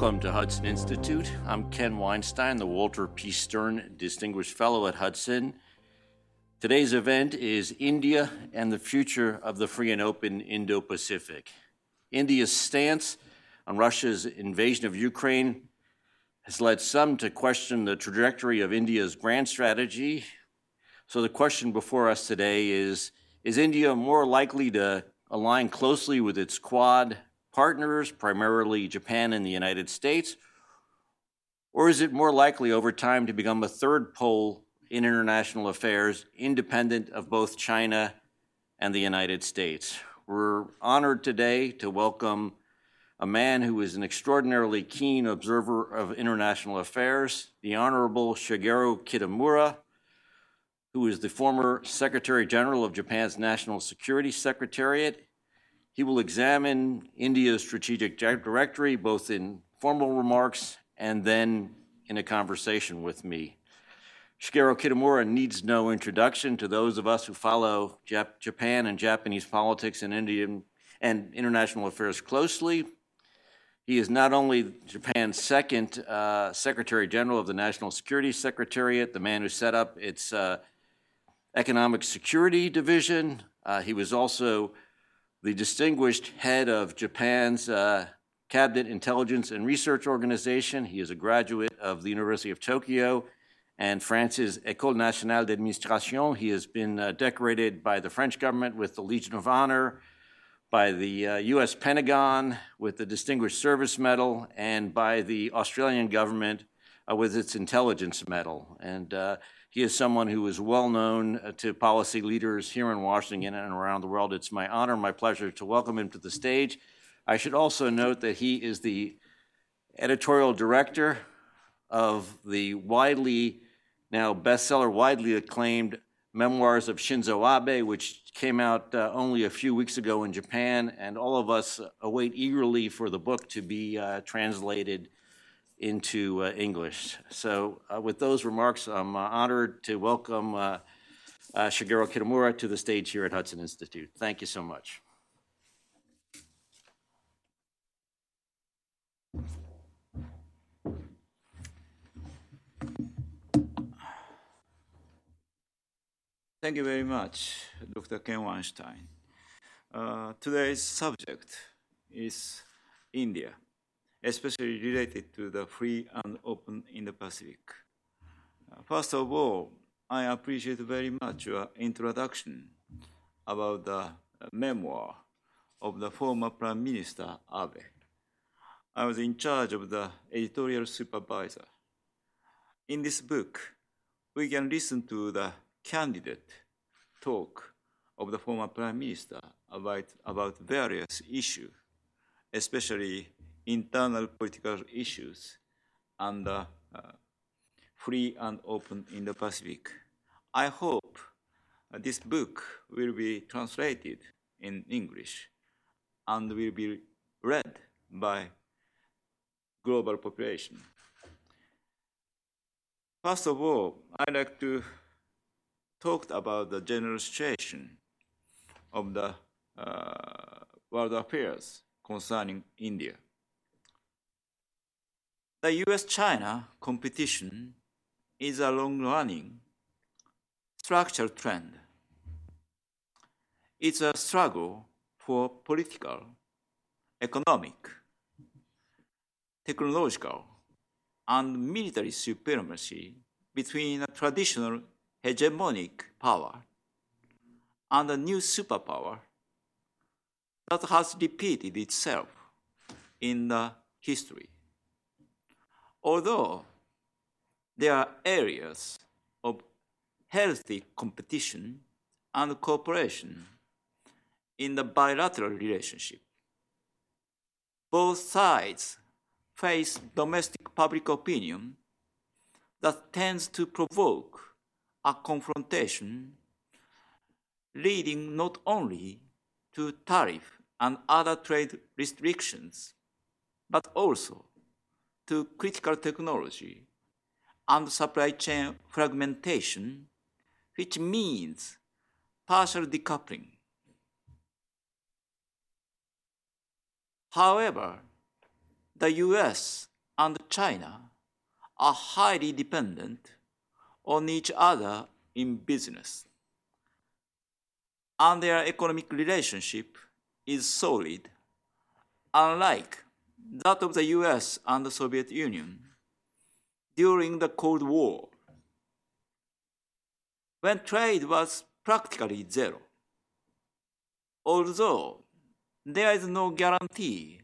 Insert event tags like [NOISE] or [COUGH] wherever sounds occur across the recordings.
Welcome to Hudson Institute. I'm Ken Weinstein, the Walter P. Stern Distinguished Fellow at Hudson. Today's event is India and the Future of the Free and Open Indo Pacific. India's stance on Russia's invasion of Ukraine has led some to question the trajectory of India's grand strategy. So, the question before us today is Is India more likely to align closely with its Quad partners, primarily Japan and the United States? Or is it more likely over time to become a third pole in international affairs, independent of both China and the United States? We're honored today to welcome a man who is an extraordinarily keen observer of international affairs, the Honorable Shigeru Kitamura, who is the former Secretary General of Japan's National Security Secretariat he will examine India's strategic directory, both in formal remarks and then in a conversation with me. Shigeru Kitamura needs no introduction to those of us who follow Jap- Japan and Japanese politics and Indian and international affairs closely. He is not only Japan's second uh, Secretary General of the National Security Secretariat, the man who set up its uh, Economic Security Division. Uh, he was also the distinguished head of Japan's uh, Cabinet Intelligence and Research Organization. He is a graduate of the University of Tokyo and France's École Nationale d'Administration. He has been uh, decorated by the French government with the Legion of Honor, by the uh, US Pentagon with the Distinguished Service Medal, and by the Australian government uh, with its Intelligence Medal. And uh, he is someone who is well known uh, to policy leaders here in Washington and around the world. It's my honor my pleasure to welcome him to the stage. I should also note that he is the editorial director of the widely, now bestseller, widely acclaimed Memoirs of Shinzo Abe, which came out uh, only a few weeks ago in Japan, and all of us await eagerly for the book to be uh, translated into uh, English. So, uh, with those remarks, I'm uh, honored to welcome uh, uh, Shigeru Kitamura to the stage here at Hudson Institute. Thank you so much. Thank you very much, Dr. Ken Weinstein. Uh, today's subject is India especially related to the free and open Indo-Pacific. Uh, first of all, I appreciate very much your introduction about the memoir of the former Prime Minister Abe. I was in charge of the editorial supervisor. In this book, we can listen to the candidate talk of the former Prime Minister about, about various issues, especially internal political issues and uh, free and open Indo-Pacific. I hope uh, this book will be translated in English and will be read by global population. First of all, I'd like to talk about the general situation of the uh, world affairs concerning India. The US China competition is a long running structural trend. It's a struggle for political, economic, technological, and military supremacy between a traditional hegemonic power and a new superpower that has repeated itself in the history. Although there are areas of healthy competition and cooperation in the bilateral relationship, both sides face domestic public opinion that tends to provoke a confrontation leading not only to tariff and other trade restrictions, but also to critical technology and supply chain fragmentation, which means partial decoupling. However, the US and China are highly dependent on each other in business. And their economic relationship is solid, unlike that of the US and the Soviet Union during the Cold War, when trade was practically zero. Although there is no guarantee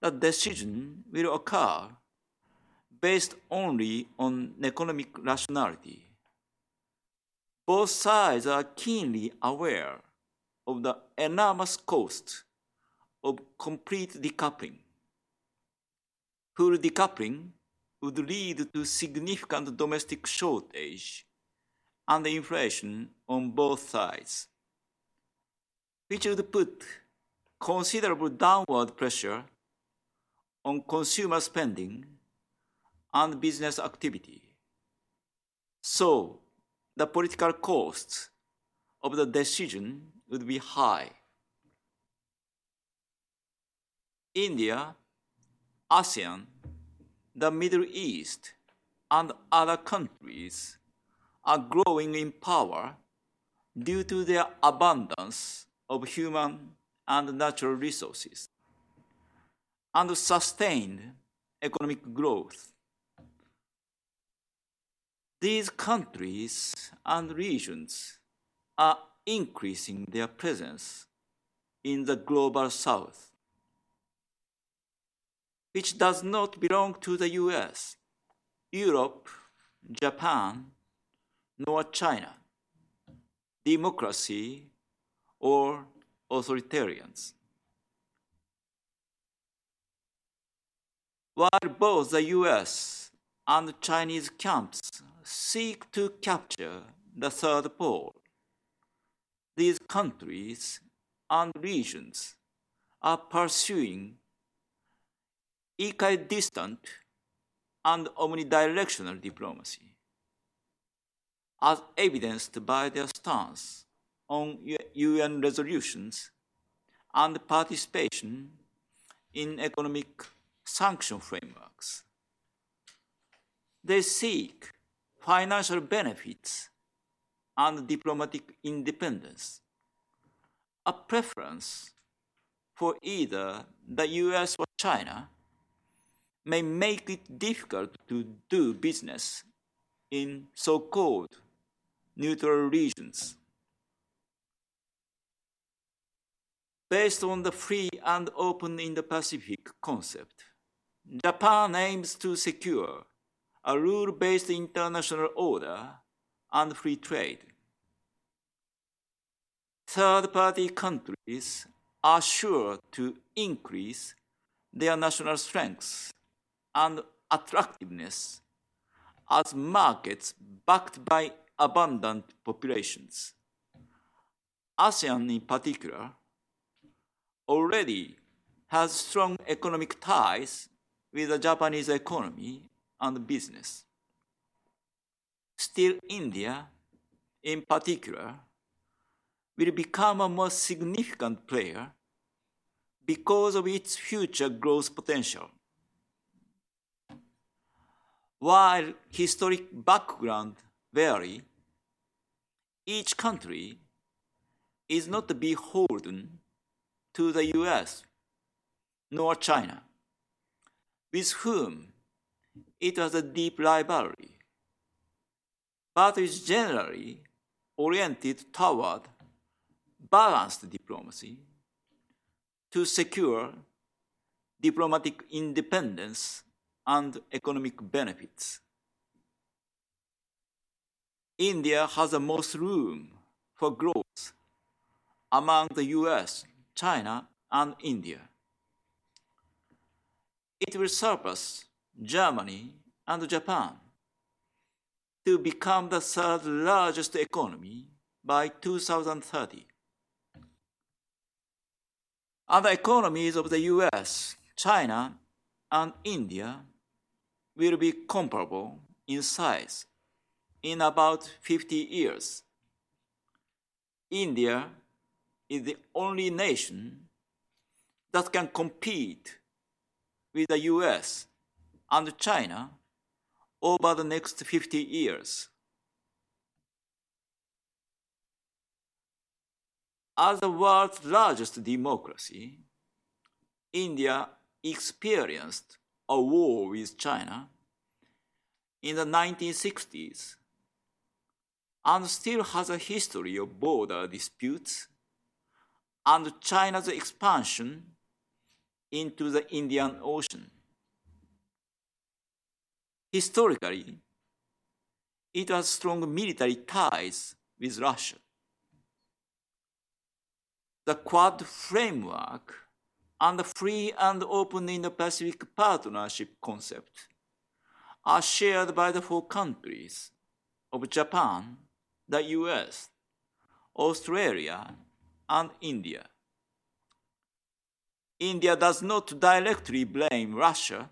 that decision will occur based only on economic rationality. Both sides are keenly aware of the enormous cost of complete decoupling. Full decoupling would lead to significant domestic shortage and inflation on both sides, which would put considerable downward pressure on consumer spending and business activity. So, the political costs of the decision would be high. India, ASEAN, the Middle East, and other countries are growing in power due to their abundance of human and natural resources and sustained economic growth. These countries and regions are increasing their presence in the global south, which does not belong to the US, Europe, Japan, nor China, democracy or authoritarians. While both the US and Chinese camps seek to capture the third pole, these countries and regions are pursuing equidistant and omnidirectional diplomacy as evidenced by their stance on UN resolutions and participation in economic sanction frameworks. They seek financial benefits and diplomatic independence, a preference for either the US or China may make it difficult to do business in so called neutral regions. Based on the free and open Indo-Pacific concept, Japan aims to secure a rule-based international order and free trade. Third-party countries are sure to increase their national strengths and attractiveness as markets backed by abundant populations. ASEAN in particular already has strong economic ties with the Japanese economy and business. Still, India, in particular, will become a more significant player because of its future growth potential. While historic background vary, each country is not beholden to the US nor China, with whom it has a deep rivalry, but is generally oriented toward balanced diplomacy to secure diplomatic independence and economic benefits. India has the most room for growth among the US, China, and India. It will surpass Germany and Japan to become the third largest economy by 2030. Other economies of the US, China, and India will be comparable in size in about 50 years. India is the only nation that can compete with the US and China over the next 50 years. As the world's largest democracy, India experienced a war with China in the 1960s and still has a history of border disputes and China's expansion into the Indian Ocean. Historically, it has strong military ties with Russia. The Quad framework and the free and open Indo-Pacific partnership concept are shared by the four countries of Japan, the US, Australia, and India. India does not directly blame Russia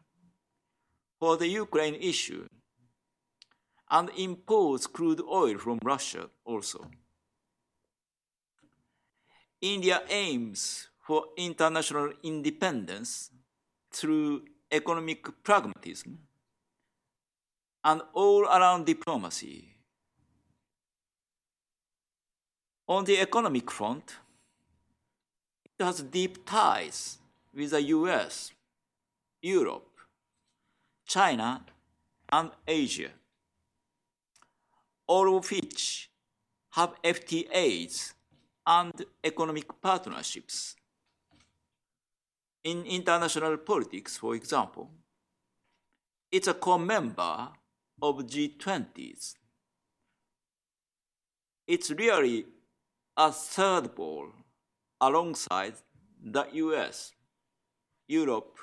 for the Ukraine issue and imports crude oil from Russia also. India aims for international independence through economic pragmatism and all around diplomacy. On the economic front, it has deep ties with the US, Europe, China, and Asia, all of which have FTAs and economic partnerships. In international politics, for example, it's a core member of G20s. It's really a third pole alongside the US, Europe,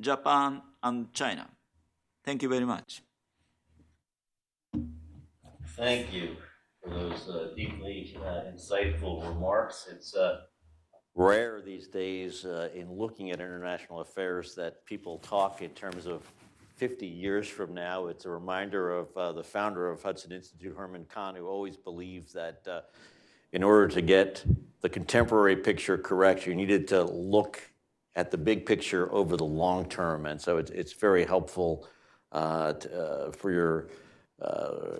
Japan, and China. Thank you very much. Thank you for those uh, deeply uh, insightful remarks. It's uh, rare these days uh, in looking at international affairs that people talk in terms of 50 years from now. It's a reminder of uh, the founder of Hudson Institute, Herman Kahn, who always believed that uh, in order to get the contemporary picture correct, you needed to look at the big picture over the long term. And so it's, it's very helpful uh, to, uh, for your uh,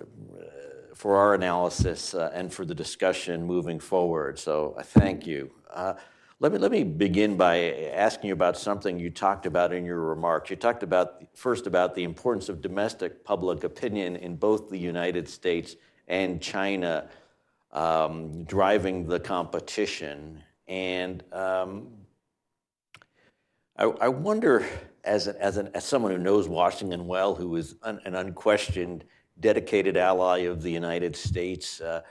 for our analysis uh, and for the discussion moving forward. So I thank you. Uh, let me, let me begin by asking you about something you talked about in your remarks. You talked about first about the importance of domestic public opinion in both the United States and China um, driving the competition. And um, I, I, wonder, as, an, as, an, as someone who knows Washington well, who is an unquestioned, dedicated ally of the United States, uh,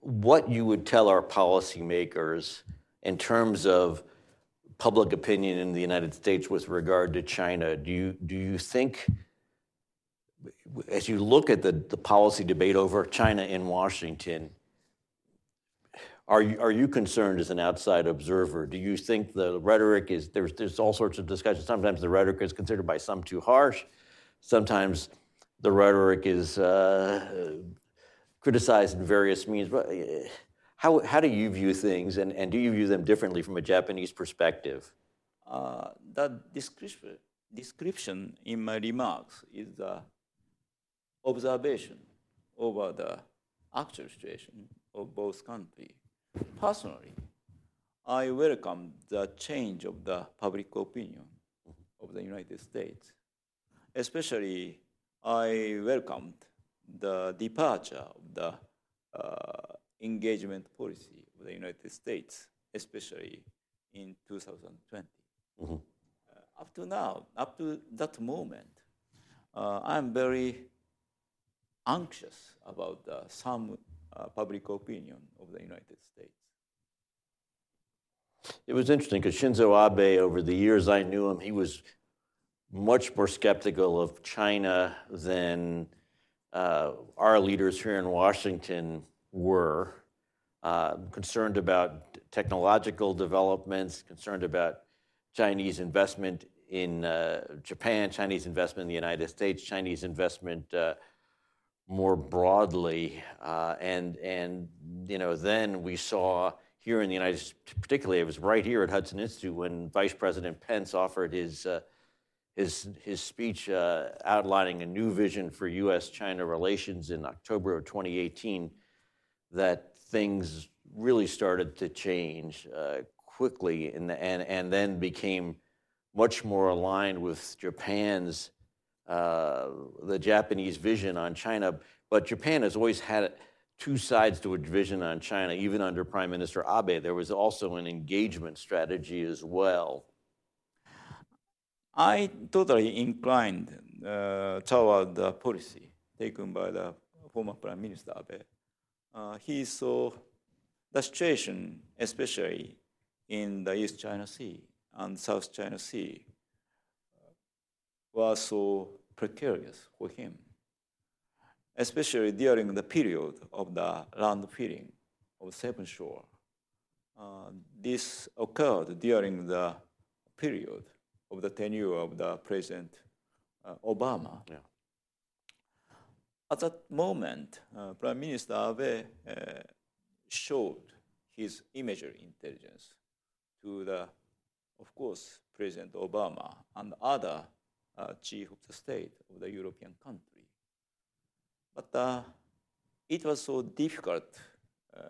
what you would tell our policymakers in terms of public opinion in the United States with regard to China. Do you, do you think, as you look at the, the policy debate over China in Washington, are you, are you concerned as an outside observer? Do you think the rhetoric is there's there's all sorts of discussion. Sometimes the rhetoric is considered by some too harsh. Sometimes the rhetoric is uh, criticized in various means. But uh, how how do you view things, and, and do you view them differently from a Japanese perspective? Uh, that description description in my remarks is the observation over the actual situation of both countries. Personally, I welcome the change of the public opinion of the United States. Especially, I welcomed the departure of the uh, engagement policy of the United States, especially in 2020. Mm-hmm. Uh, up to now, up to that moment, uh, I'm very anxious about some uh, public opinion of the United States. It was interesting because Shinzo Abe, over the years I knew him, he was much more skeptical of China than uh, our leaders here in Washington were. Uh, concerned about technological developments, concerned about Chinese investment in uh, Japan, Chinese investment in the United States, Chinese investment uh, more broadly. Uh, and, and, you know, then we saw here in the United States, particularly, it was right here at Hudson Institute when Vice President Pence offered his, uh, his, his speech uh, outlining a new vision for U.S. China relations in October of 2018 that things really started to change uh, quickly and, and, and then became much more aligned with Japan's, uh, the Japanese vision on China. But Japan has always had two sides to a vision on China, even under Prime Minister Abe. There was also an engagement strategy as well. I totally inclined uh, toward the policy taken by the former Prime Minister Abe. Uh, he saw the situation, especially in the East China Sea and South China Sea, was so precarious for him especially during the period of the land filling of Seven Shore. Uh, this occurred during the period of the tenure of the President uh, Obama. Yeah. At that moment, uh, Prime Minister Abe uh, showed his imagery intelligence to the, of course, President Obama and other uh, chief of the state of the European country. But uh, it was so difficult uh,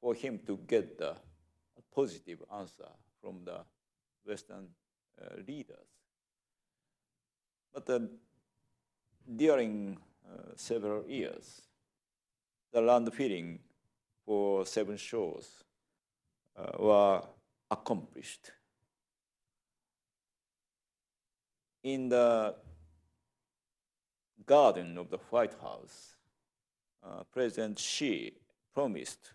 for him to get the positive answer from the Western leaders. But uh, during uh, several years, the land for seven shores uh, were accomplished. In the garden of the White House, uh, President Xi promised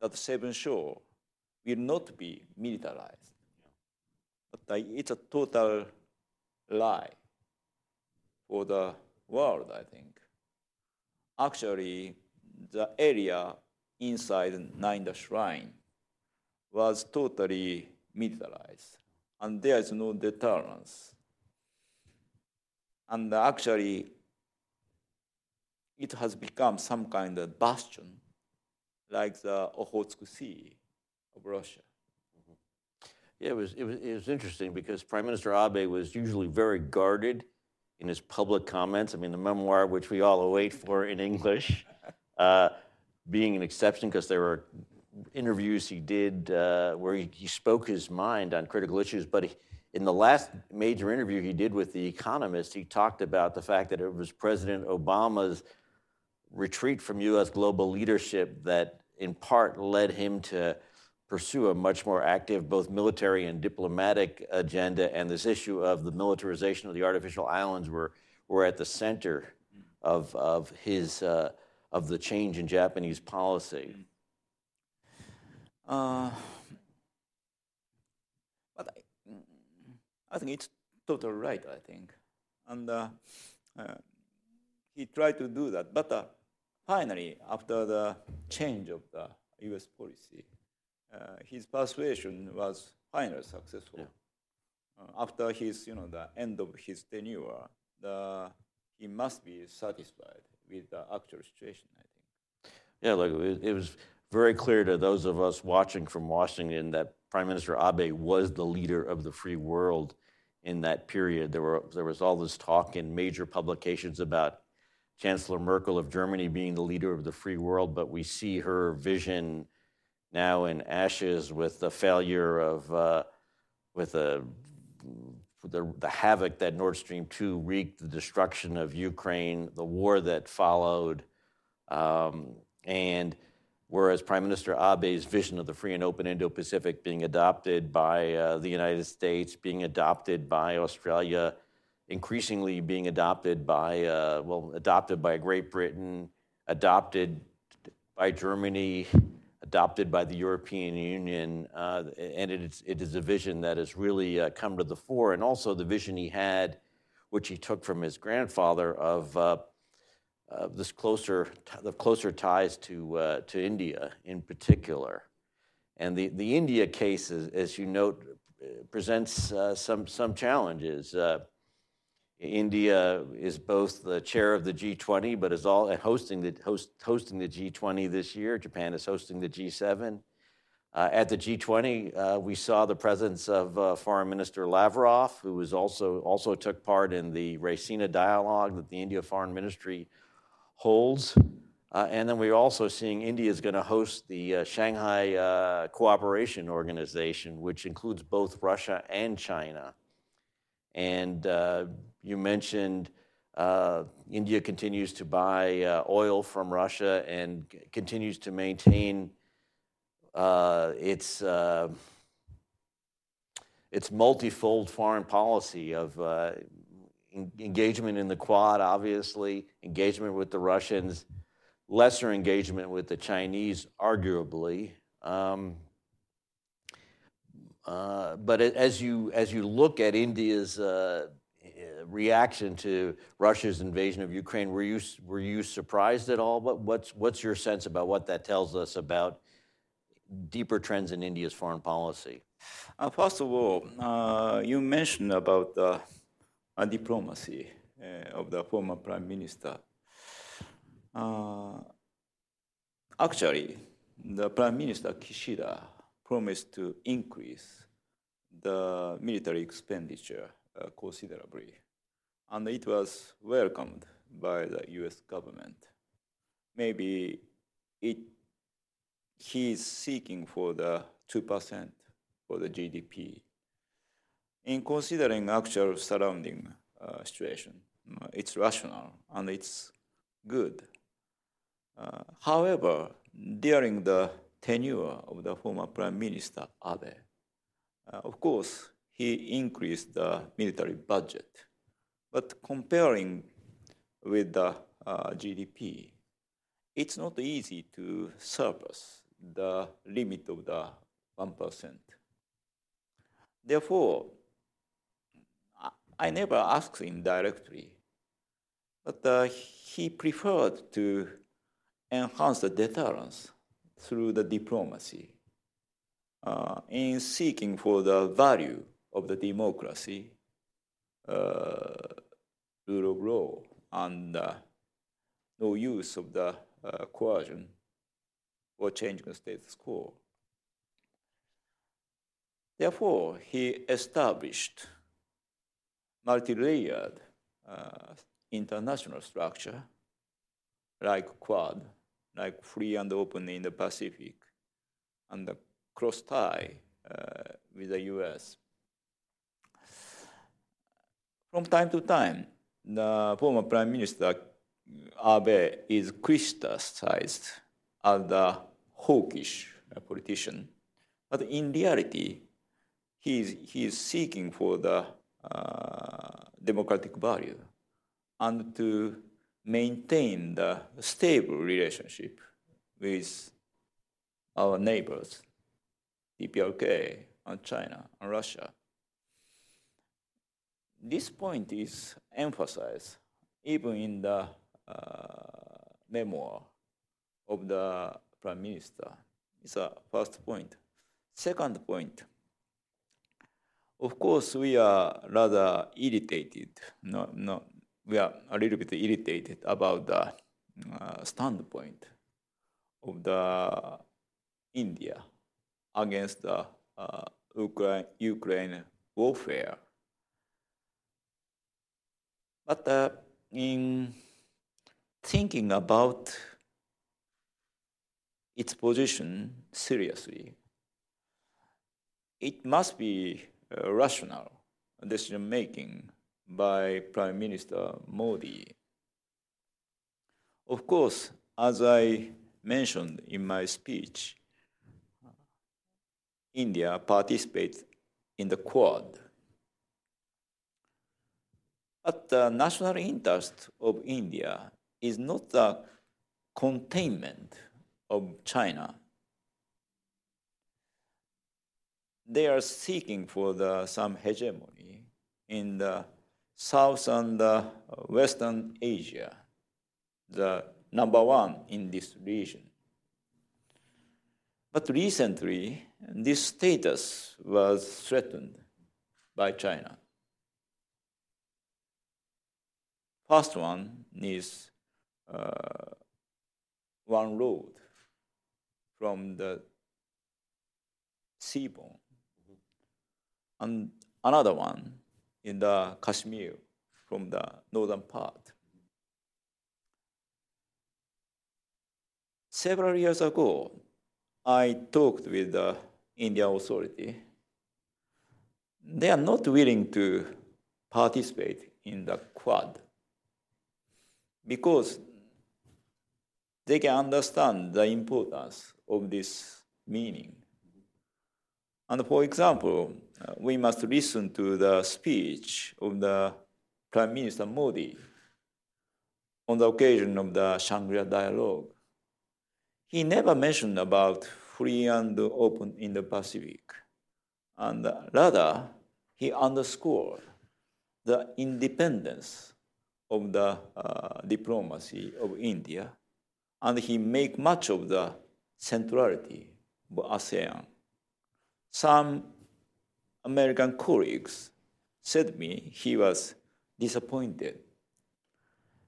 that Seven Shore will not be militarized. But it's a total lie for the world, I think. Actually, the area inside Nine Shrine was totally militarized, and there is no deterrence and actually, it has become some kind of bastion, like the Okhotsk Sea of Russia. Yeah, it was, it was, it was interesting because Prime Minister Abe was usually very guarded in his public comments. I mean, the memoir, which we all await for in English, [LAUGHS] uh, being an exception because there were interviews he did uh, where he, he, spoke his mind on critical issues, but he, in the last major interview he did with The Economist, he talked about the fact that it was President Obama's retreat from U.S. global leadership that, in part, led him to pursue a much more active, both military and diplomatic agenda. And this issue of the militarization of the artificial islands were, were at the center of, of his uh, of the change in Japanese policy. Uh, I think it's totally right, I think. And uh, uh, he tried to do that. But uh, finally, after the change of the US policy, his persuasion was finally successful. Yeah. Uh, after his, you know, the end of his tenure, the, he must be satisfied with the actual situation, I think. Yeah, look, it, it was very clear to those of us watching from Washington that Prime Minister Abe was the leader of the free world in that period. There, were, there was all this talk in major publications about Chancellor Merkel of Germany being the leader of the free world, but we see her vision now in ashes with the failure of, uh, with the, the, the havoc that Nord Stream 2 wreaked, the destruction of Ukraine, the war that followed. Um, and whereas Prime Minister Abe's vision of the free and open Indo Pacific being adopted by uh, the United States, being adopted by Australia, increasingly being adopted by, uh, well, adopted by Great Britain, adopted by Germany, adopted by the European Union. Uh, and it is, it is a vision that has really uh, come to the fore. And also the vision he had, which he took from his grandfather, of uh, uh, this closer, the closer ties to, uh, to India in particular. And the, the India case, as, as you note, presents uh, some, some challenges. India is both the chair of the G20, but is all hosting the, host, hosting the G20 this year. Japan is hosting the G7. Uh, at the G20, uh, we saw the presence of uh, Foreign Minister Lavrov, who was also also took part in the Raisina dialogue that the India Foreign Ministry holds. Uh, and then we're also seeing India is going to host the uh, Shanghai uh, Cooperation Organization, which includes both Russia and China. And you mentioned India continues to buy oil from Russia and continues to maintain uh, its uh, its multifold foreign policy of uh, engagement in the Quad, obviously, engagement with the Russians, lesser engagement with the Chinese, arguably. Um, uh, but as you as you look at India's uh, reaction to Russia's invasion of Ukraine, were you were you surprised at all? What, what's what's your sense about what that tells us about deeper trends in India's foreign policy? Uh, first of all, uh, you mentioned about the uh, diplomacy uh, of the former prime minister. Uh, actually, the prime minister Kishida promised to increase the military expenditure uh, considerably, and it was welcomed by the U.S. government. Maybe it he is seeking for the 2% for the GDP. In considering actual surrounding uh, situation, uh, it's rational and it's good. Uh, however, during the tenure of the former Prime Minister Abe, uh, of course, he increased the military budget. But comparing with the uh, GDP, it's not easy to surpass the limit of the 1%. Therefore, I never asked him directly, but uh, he preferred to enhance the deterrence through the diplomacy uh, in seeking for the value of the democracy, rule of law, and uh, no use of the uh, coercion or changing the status quo. Therefore, he established multi-layered uh, international structure like Quad, like free and open Indo-Pacific, and the cross tie uh, with the US. From time to time, the former Prime Minister Abe is criticized as a hawkish politician. But in reality, he is, he is seeking for the uh, democratic value and to maintain the stable relationship with our neighbors, DPRK and China and Russia. This point is emphasized even in the uh, memoir of the prime minister. It's a first point. Second point, of course, we are rather irritated. No, no, we are a little bit irritated about the uh, standpoint of the India against the uh, Ukraine, Ukraine warfare. But uh, in thinking about its position seriously, it must be uh, rational decision making by Prime Minister Modi. Of course, as I mentioned in my speech, India participates in the Quad. But the national interest of India is not the containment of China. They are seeking for the, some hegemony in the South and the Western Asia, the number one in this region. But recently, this status was threatened by China. First one is uh, one road from the seaboard, and another one in the Kashmir from the northern part. Several years ago, I talked with the Indian authority. They are not willing to participate in the Quad because they can understand the importance of this meaning. And for example, uh, we must listen to the speech of the Prime Minister Modi on the occasion of the Shangri-La dialogue. He never mentioned about free and open Indo-Pacific. And rather, he underscored the independence of the uh, diplomacy of India, and he make much of the centrality of ASEAN. Some American colleagues said me he was disappointed.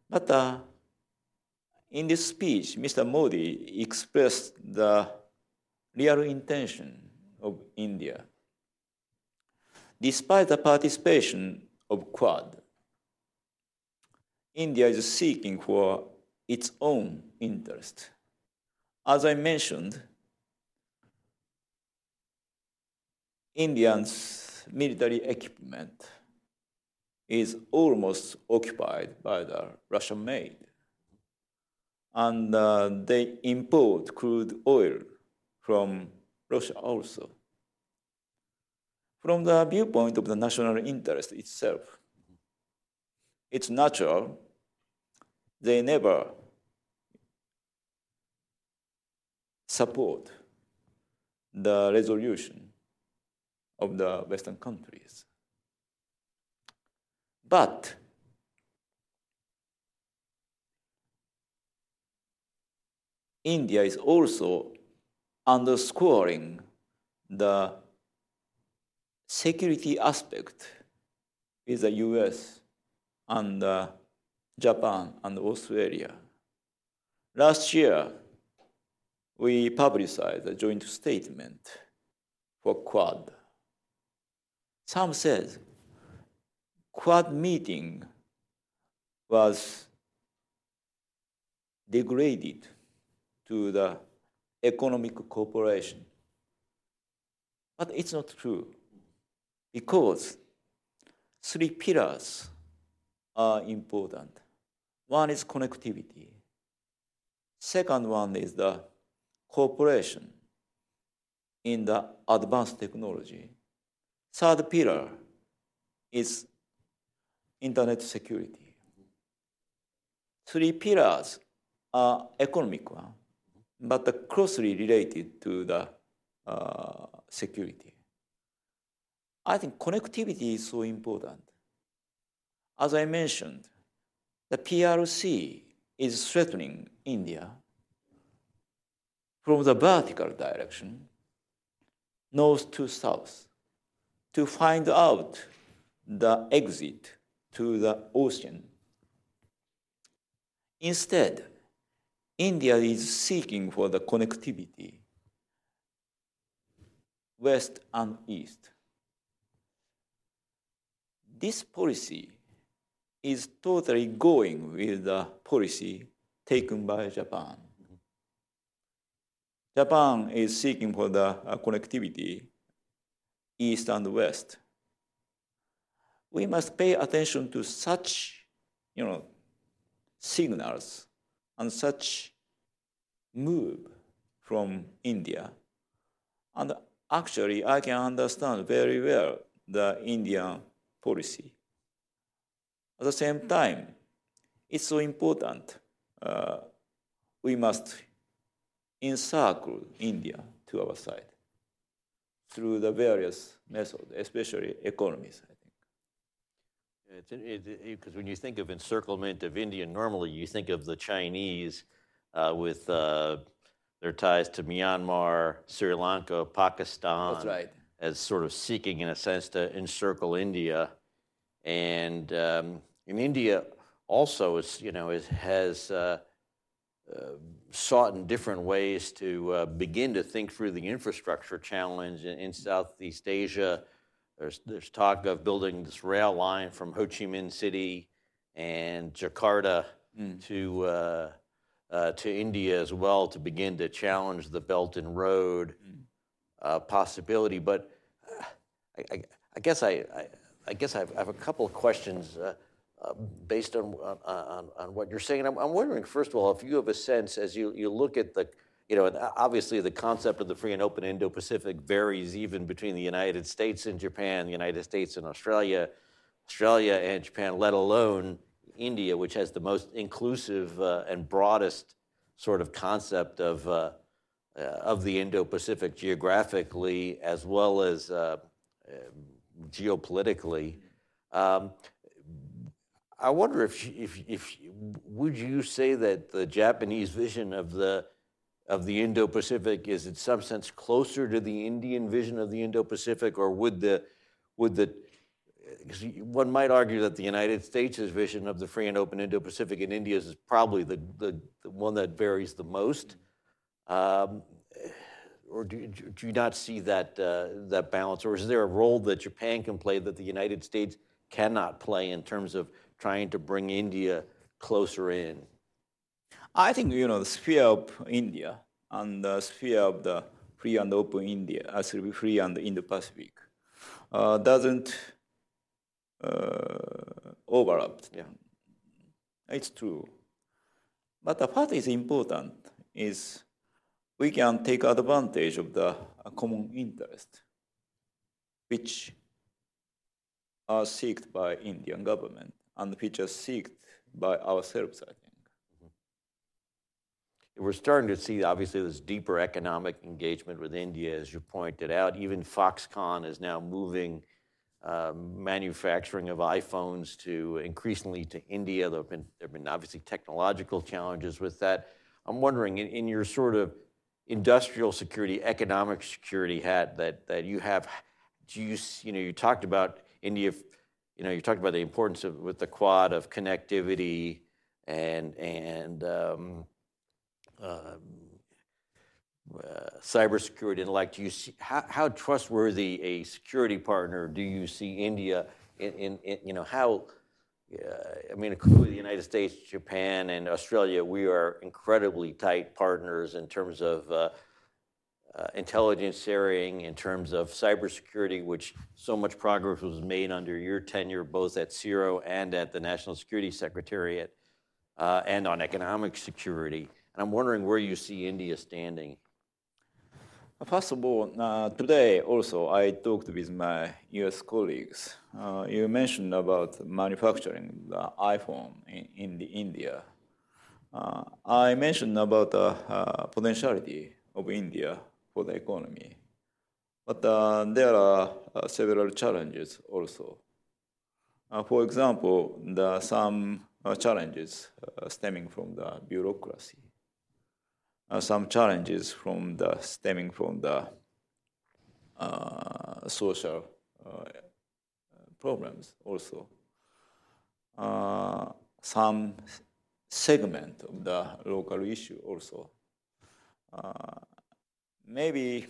But uh, in this speech, Mr. Modi expressed the real intention of India. Despite the participation of Quad, India is seeking for its own interest. As I mentioned, Indians' military equipment is almost occupied by the Russian made. And uh, they import crude oil from Russia also. From the viewpoint of the national interest itself, it's natural they never support the resolution of the Western countries. But India is also underscoring the security aspect with the US and uh, Japan and Australia. Last year, we publicized a joint statement for Quad. Some said Quad meeting was degraded to the economic cooperation. But it's not true because three pillars are important. One is connectivity. Second one is the cooperation in the advanced technology. Third pillar is internet security. Three pillars are economic one, but closely related to the uh, security. I think connectivity is so important. As I mentioned, the PRC is threatening India from the vertical direction, north to south, to find out the exit to the ocean. Instead, India is seeking for the connectivity west and east. This policy is totally going with the policy taken by Japan. Japan is seeking for the uh, connectivity east and west. We must pay attention to such, you know, signals and such move from India. And actually, I can understand very well the Indian policy. At the same time, it's so important. Uh, we must encircle India to our side through the various methods, especially economies, I think. Because when you think of encirclement of India, normally you think of the Chinese uh, with uh, their ties to Myanmar, Sri Lanka, Pakistan, right. as sort of seeking, in a sense, to encircle India. And um, in India, also, is, you know, is, has uh, sought in different ways to uh, begin to think through the infrastructure challenge in, in Southeast Asia. There's, there's talk of building this rail line from Ho Chi Minh City and Jakarta mm. to, uh, uh, to India as well to begin to challenge the Belt and Road mm. possibility. But uh, I, I, I, guess I, I, guess I have, I have, a couple of questions uh, uh, based on, on, on what you're saying. I'm, I'm, wondering, first of all, if you have a sense as you, you look at the, you know, obviously the concept of the free and open Indo Pacific varies even between the United States and Japan, the United States and Australia, Australia and Japan, let alone India, which has the most inclusive uh, and broadest sort of concept of, uh, uh, of the Indo Pacific geographically as well as uh, geopolitically. Um, I wonder if, if, if would you say that the Japanese vision of the of the Indo-Pacific is in some sense closer to the Indian vision of the Indo-Pacific, or would the would the one might argue that the United States' vision of the free and open Indo-Pacific and India's is probably the, the, the one that varies the most. Um, or do, do, you not see that uh, that balance, or is there a role that Japan can play that the United States cannot play in terms of trying to bring India closer in? I think you know the sphere of India and the sphere of the free and open India, as uh, free and Indo-Pacific, uh, doesn't uh, overlap. Yeah. It's true. But the part is important is we can take advantage of the common interest, which are sought by Indian government and which are sought by ourselves, I think. Mm-hmm. We're starting to see, obviously, this deeper economic engagement with India, as you pointed out. Even Foxconn is now moving uh, manufacturing of iPhones to increasingly to India. There have been, there have been obviously technological challenges with that. I'm wondering, in, in your sort of industrial security, economic security hat that, that you have, do you, you know, you talked about India you know, you talked about the importance of with the quad of connectivity and and um, uh, cybersecurity and like. Do you see how, how trustworthy a security partner do you see India in? in, in you know how. I mean, including the United States, Japan, and Australia, we are incredibly tight partners in terms of uh, uh, intelligence sharing, in terms of cybersecurity, which so much progress was made under your tenure, both at CIRO and at the National Security Secretariat, uh, and on economic security. And I'm wondering where you see India standing. First of all, uh, today also I talked with my US colleagues. Uh, you mentioned about manufacturing the iPhone in, in the India. Uh, I mentioned about the uh, potentiality of India for the economy. But uh, there are uh, several challenges also. For example, there are some challenges stemming from the bureaucracy. Uh, some challenges from the stemming from the social problems also. some segment of the local issue also maybe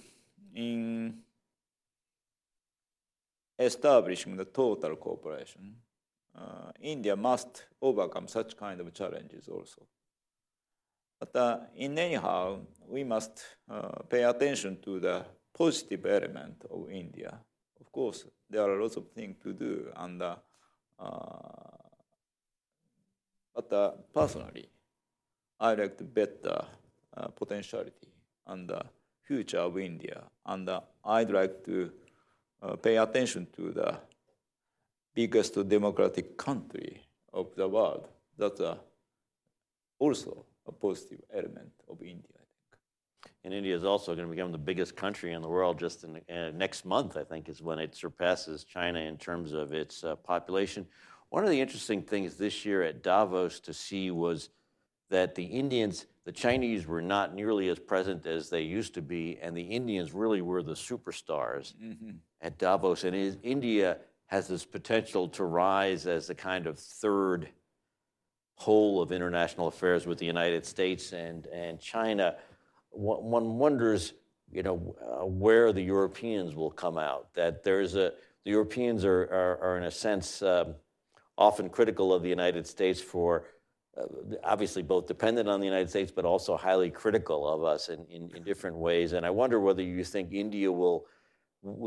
in establishing the total cooperation, uh, India must overcome such kind of challenges also. But uh, in anyhow, we must uh, pay attention to the positive element of India. Of course, there are lots of things to do, and uh, but uh, personally, I like the uh, potentiality and the future of India. And uh, I'd like to pay attention to the biggest democratic country of the world. That's also a positive element of India, I think. And India is also going to become the biggest country in the world just in the, uh, next month, I think, is when it surpasses China in terms of its uh, population. One of the interesting things this year at Davos to see was that the Indians the Chinese were not nearly as present as they used to be, and the Indians really were the superstars mm-hmm. at Davos. And is, India has this potential to rise as a kind of third whole of international affairs with the United States and, and China, one wonders, you know, uh, where the Europeans will come out. That there's a the Europeans are, are, are in a sense um, often critical of the United States for uh, obviously both dependent on the United States, but also highly critical of us in, in, in different ways. And I wonder whether you think India will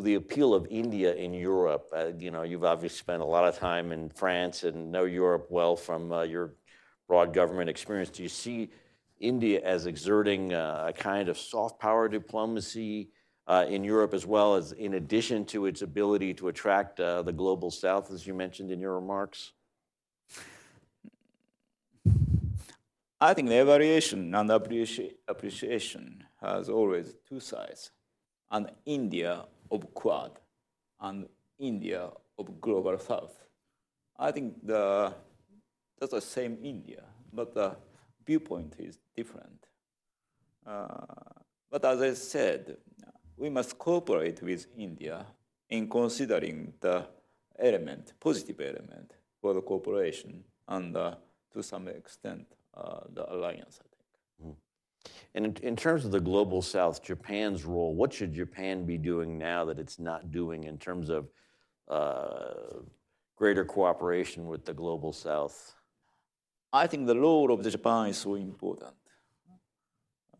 the appeal of India in Europe, uh, you know, you've obviously spent a lot of time in France and know Europe well from uh, your broad government experience. Do you see India as exerting uh, a kind of soft power diplomacy uh, in Europe, as well as in addition to its ability to attract uh, the global south, as you mentioned in your remarks? I think the evaluation and appreciation has always two sides. And India of Quad and India of Global South. I think the, that's the same India, but the viewpoint is different. Uh, but as I said, we must cooperate with India in considering the element, positive element for the cooperation and uh, to some extent uh, the alliance, I think. Mm. And in, in, terms of the global south, Japan's role, what should Japan be doing now that it's not doing in terms of uh, greater cooperation with the global south? I think the role of Japan is so important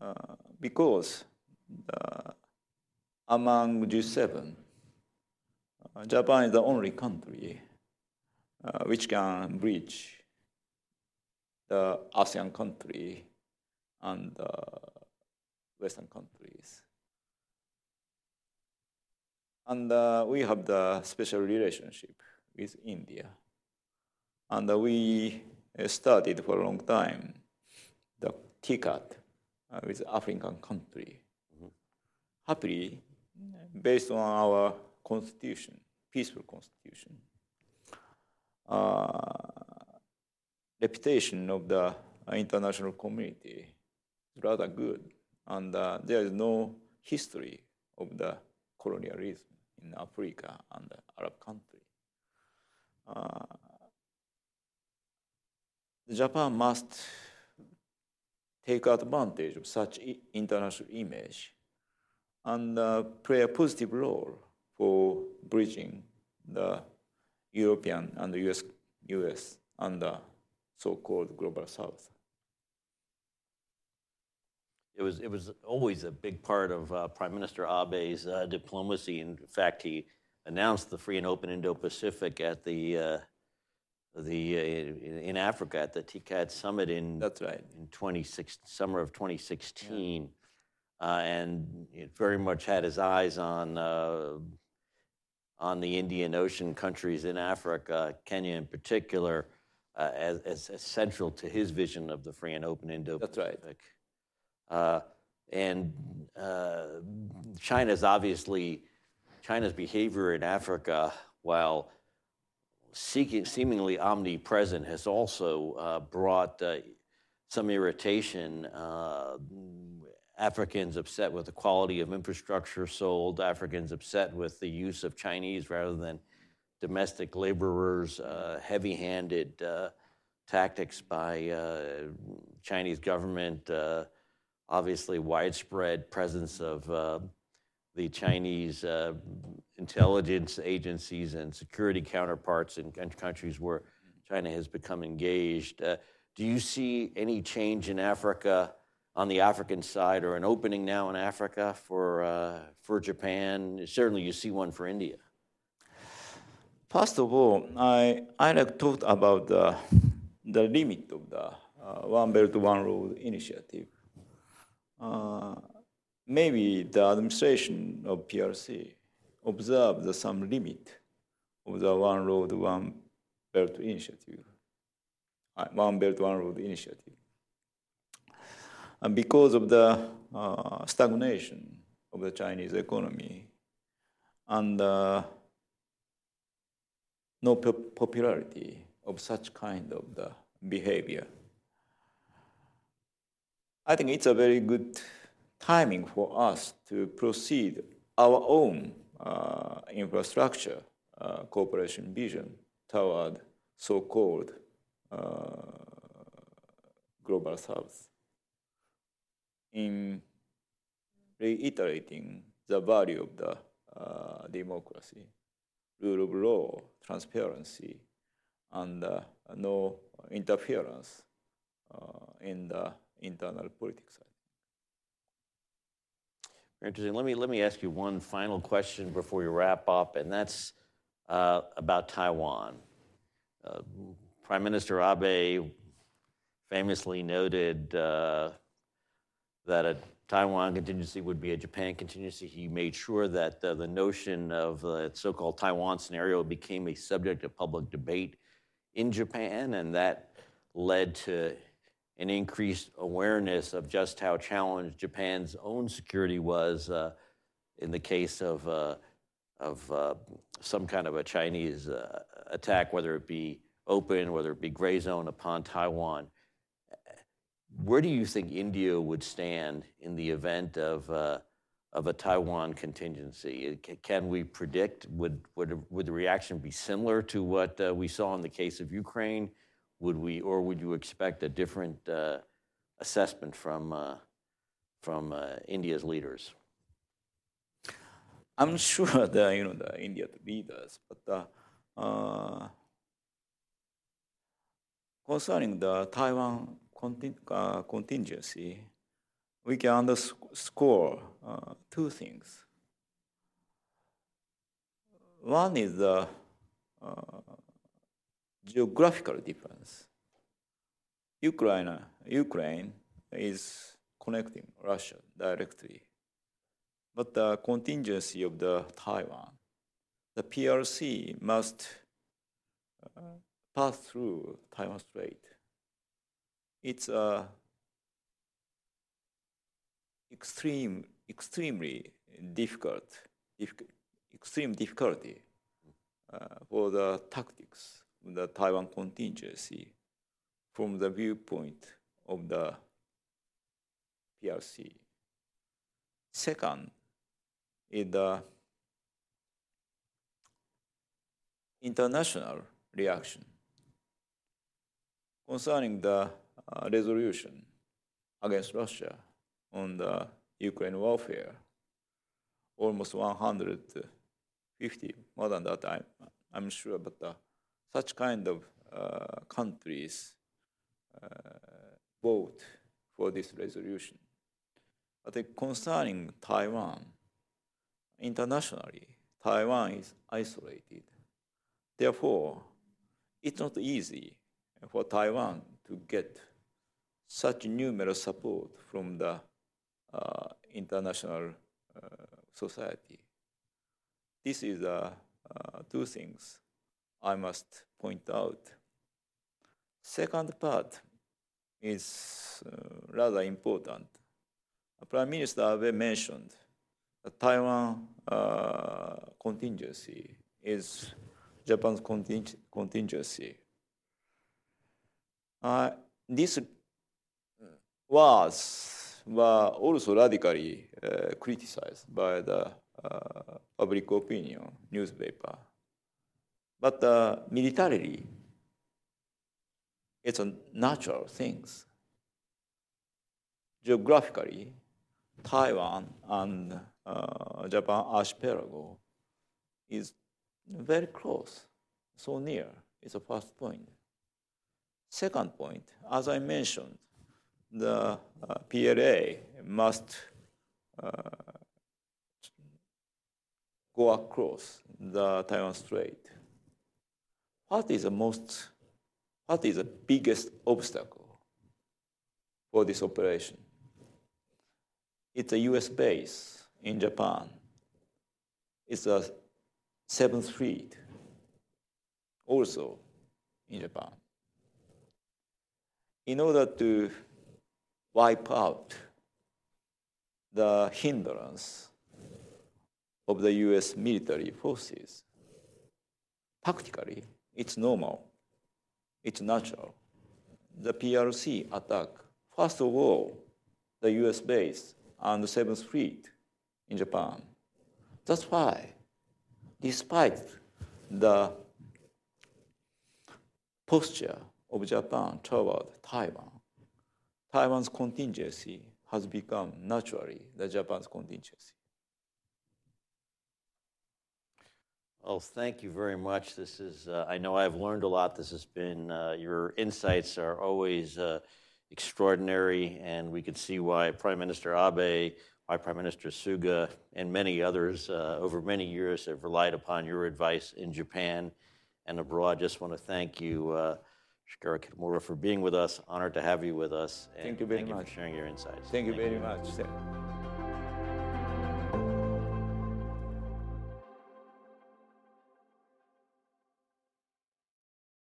uh, because among G7, uh, Japan is the only country uh, which can bridge the ASEAN country and Western countries. And uh, we have the special relationship with India. And we started for a long time the TICAD uh, with African country. Mm-hmm. Happily, based on our constitution, peaceful constitution, uh, reputation of the international community is rather good. And uh, there is no history of the colonialism in Africa and Arab country. Uh, Japan must take advantage of such international image and uh, play a positive role for bridging the European and the US, US and the so-called global south. It was, it was always a big part of uh, Prime Minister Abe's uh, diplomacy. In fact, he announced the free and open Indo-Pacific at the uh, the uh, in Africa at the TICAD summit in that's right in 26 summer of 2016, yeah. Uh, and it very much had his eyes on uh, on the Indian Ocean countries in Africa, Kenya in particular uh, as, as, as, central to his vision of the free and open Indo-Pacific. Right. Uh, and uh, China's obviously China's behavior in Africa, while seeking, seemingly omnipresent, has also uh, brought uh, some irritation. Uh, Africans upset with the quality of infrastructure sold. Africans upset with the use of Chinese rather than domestic laborers, uh, heavy-handed uh, tactics by Chinese government, obviously widespread presence of the Chinese uh, intelligence agencies and security counterparts in countries where China has become engaged. do you see any change in Africa? on the African side, or an opening now in Africa for for Japan? Certainly, you see one for India. First of all, I, I talked about the, the limit of the uh, One Belt, One Road initiative. Maybe the administration of PRC observed some limit of the One Road, One Belt initiative, uh, One Belt, One Road initiative. And because of the uh, stagnation of the Chinese economy and uh, no popularity of such kind of the behavior. I think it's a very good timing for us to proceed our own uh, infrastructure uh, cooperation vision toward so-called uh, global south in reiterating the value of the uh, democracy, rule of law, transparency, and uh, no interference in the internal politics. Interesting. Let me let me ask you one final question before we wrap up, and that's uh, about Taiwan. Uh, Prime Minister Abe famously noted uh, that a Taiwan contingency would be a Japan contingency. He made sure that uh, the notion of the so-called Taiwan scenario became a subject of public debate in Japan, and that led to an increased awareness of just how challenged Japan's own security was uh, in the case of, uh, of uh, some kind of a Chinese uh, attack, whether it be open, whether it be gray zone upon Taiwan. Where do you think India would stand in the event of, uh, of a Taiwan contingency? Can we predict? Would, would, would the reaction be similar to what uh, we saw in the case of Ukraine? Would we, or would you expect a different uh, assessment from, uh, from uh, India's leaders? I'm sure [LAUGHS] the you know the Indian leaders, but concerning the Taiwan contingency, we can underscore two things. One is the geographical difference. Ukraine, Ukraine is connecting Russia directly, but the contingency of the Taiwan, the PRC must uh, pass through Taiwan Strait. It's a extreme, extremely difficult, difficult extreme difficulty uh, for the tactics the Taiwan contingency from the viewpoint of the PRC. Second is the international reaction concerning the uh, resolution against Russia on the Ukraine warfare. Almost 150, more than that, I'm, I'm sure, but the such kind of uh, countries uh, vote for this resolution. But concerning Taiwan, internationally, Taiwan is isolated. Therefore, it's not easy for Taiwan to get such numerous support from the uh, international uh, society. This is uh, uh two things I must point out. Second part is uh, rather important. Prime Minister Abe mentioned the Taiwan uh, contingency is Japan's conting contingency. Uh, this was were also radically uh, criticized by the uh, public opinion newspaper but uh, militarily, it's a natural thing. Geographically, Taiwan and uh, Japan archipelago is very close, so near. It's the first point. Second point, as I mentioned, the uh, PLA must uh, go across the Taiwan Strait what is the most, what is the biggest obstacle for this operation? It's a US base in Japan. It's a Seventh Fleet, also in Japan. In order to wipe out the hindrance of the US military forces, tactically, it's normal. It's natural. The PRC attack, first of all, the US base and the Seventh Fleet in Japan. That's why, despite the posture of Japan toward Taiwan, Taiwan's contingency has become naturally the Japan's contingency. Well, thank you very much. This is, uh, I know I've learned a lot. This has been, uh, your insights are always uh, extraordinary, and we could see why Prime Minister Abe, why Prime Minister Suga, and many others uh, over many years have relied upon your advice in Japan and abroad. Just want to thank you, uh, Shigeru Kitamura, for being with us. Honored to have you with us. and Thank you very thank much. you for sharing your insights. Thank you very much. sir.